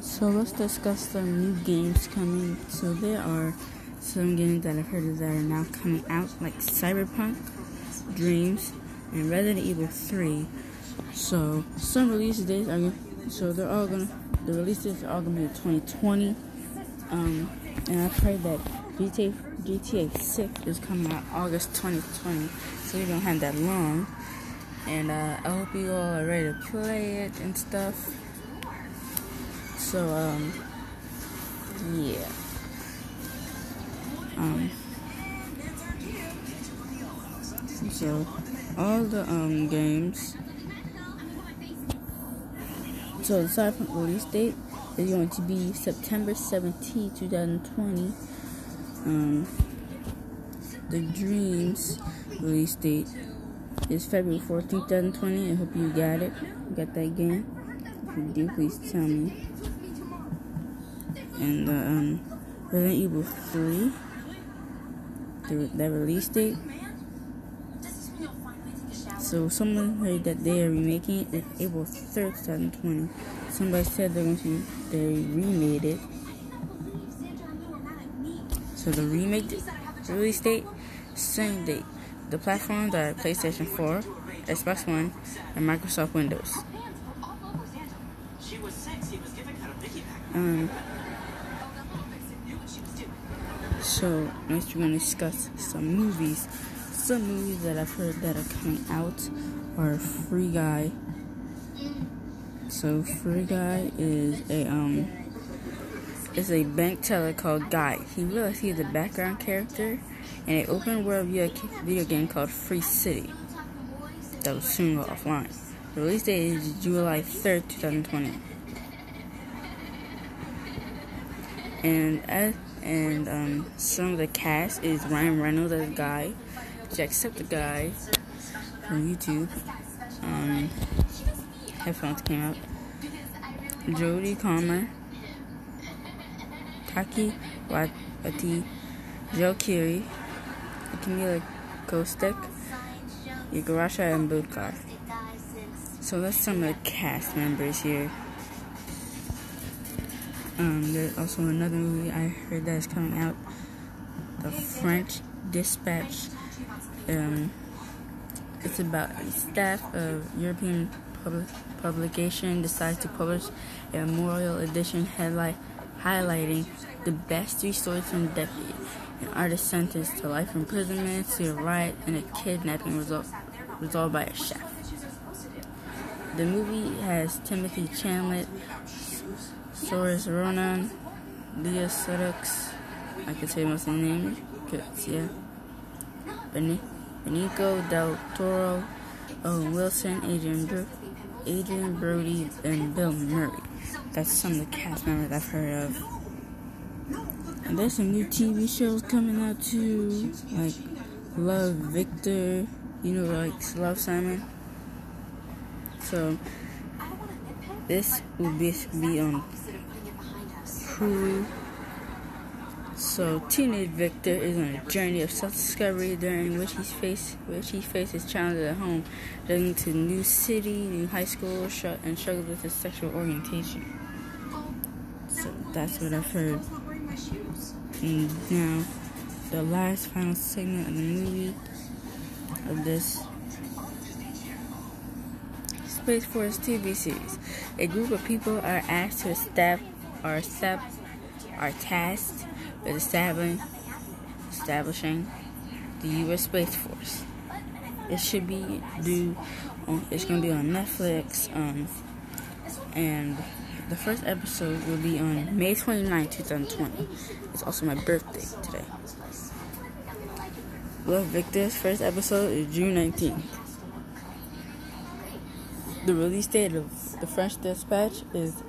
So let's discuss some new games coming. So there are some games that I've heard of that are now coming out, like Cyberpunk, Dreams, and Resident Evil 3. So some release dates are so they're all gonna the release dates are all gonna be 2020. Um, and I've heard that GTA GTA 6 is coming out August 2020, so we don't have that long. And uh, I hope you all are ready to play it and stuff. So um, yeah. Um, so all the um games. So the Cyberpunk release date is going to be September 17, 2020. Um, the Dreams release date is February 14, 2020. I hope you got it. Got that game. If you do, please tell me. And uh, um, Resident Evil 3, the, that release date. So someone heard that they are remaking it April 3rd, 2020. Somebody said they're going to they remade it. So the remake the release date, same date. The platforms are PlayStation 4, Xbox One, and Microsoft Windows. Um, so next we're gonna discuss some movies. Some movies that I've heard that are coming out are Free Guy. So Free Guy is a um is a bank teller called Guy. He realized he's a background character in an open world video game called Free City that will soon go offline. The release date is July 3rd, 2020. And as and um, some of the cast is Ryan Reynolds as Guy, Jacksepticeye from YouTube. Um, headphones came out. Jodie Comer, Taki Wati, Joe Keery, Camila Kostek, Yugurasha, and Budkar. So that's some of the cast members here. Um, there's also another movie I heard that is coming out, The French Dispatch. Um, it's about a staff of European pub- publication decides to publish a memorial edition headlight highlighting the best three stories from the decade. An artist sentenced to life imprisonment, to a riot, and a kidnapping result, resolved by a chef. The movie has Timothée Chalamet, Saoirse Ronan, Léa Seydoux, I can say most of the names, cause yeah. Benicio del Toro, Owen Wilson, Adrian, Bro- Adrien Brody, and Bill Murray. That's some of the cast members I've heard of. And there's some new TV shows coming out too, like Love Victor, you know, like Love Simon. So this will be on Hulu. So teenage Victor is on a journey of self-discovery during which he face which he faces challenges at home, living to new city, new high school, and struggles with his sexual orientation. So that's what I've heard. And now, the last final segment of the movie of this Space Force TV series. A group of people are asked to establish, are, step, are tasked with establishing, the U.S. Space Force. It should be due on, it's to be on Netflix, um, and the first episode will be on May 29, 2020. It's also my birthday today. Love Victor's first episode is June 19th. The release date of The French Dispatch is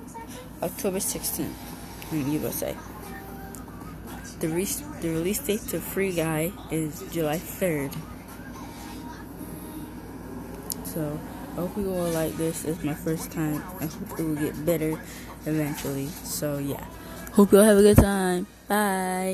October 16th in USA. The, re- the release date to Free Guy is July 3rd. So, I hope you all like this. It's my first time. I hope it will get better eventually. So, yeah. Hope you all have a good time. Bye.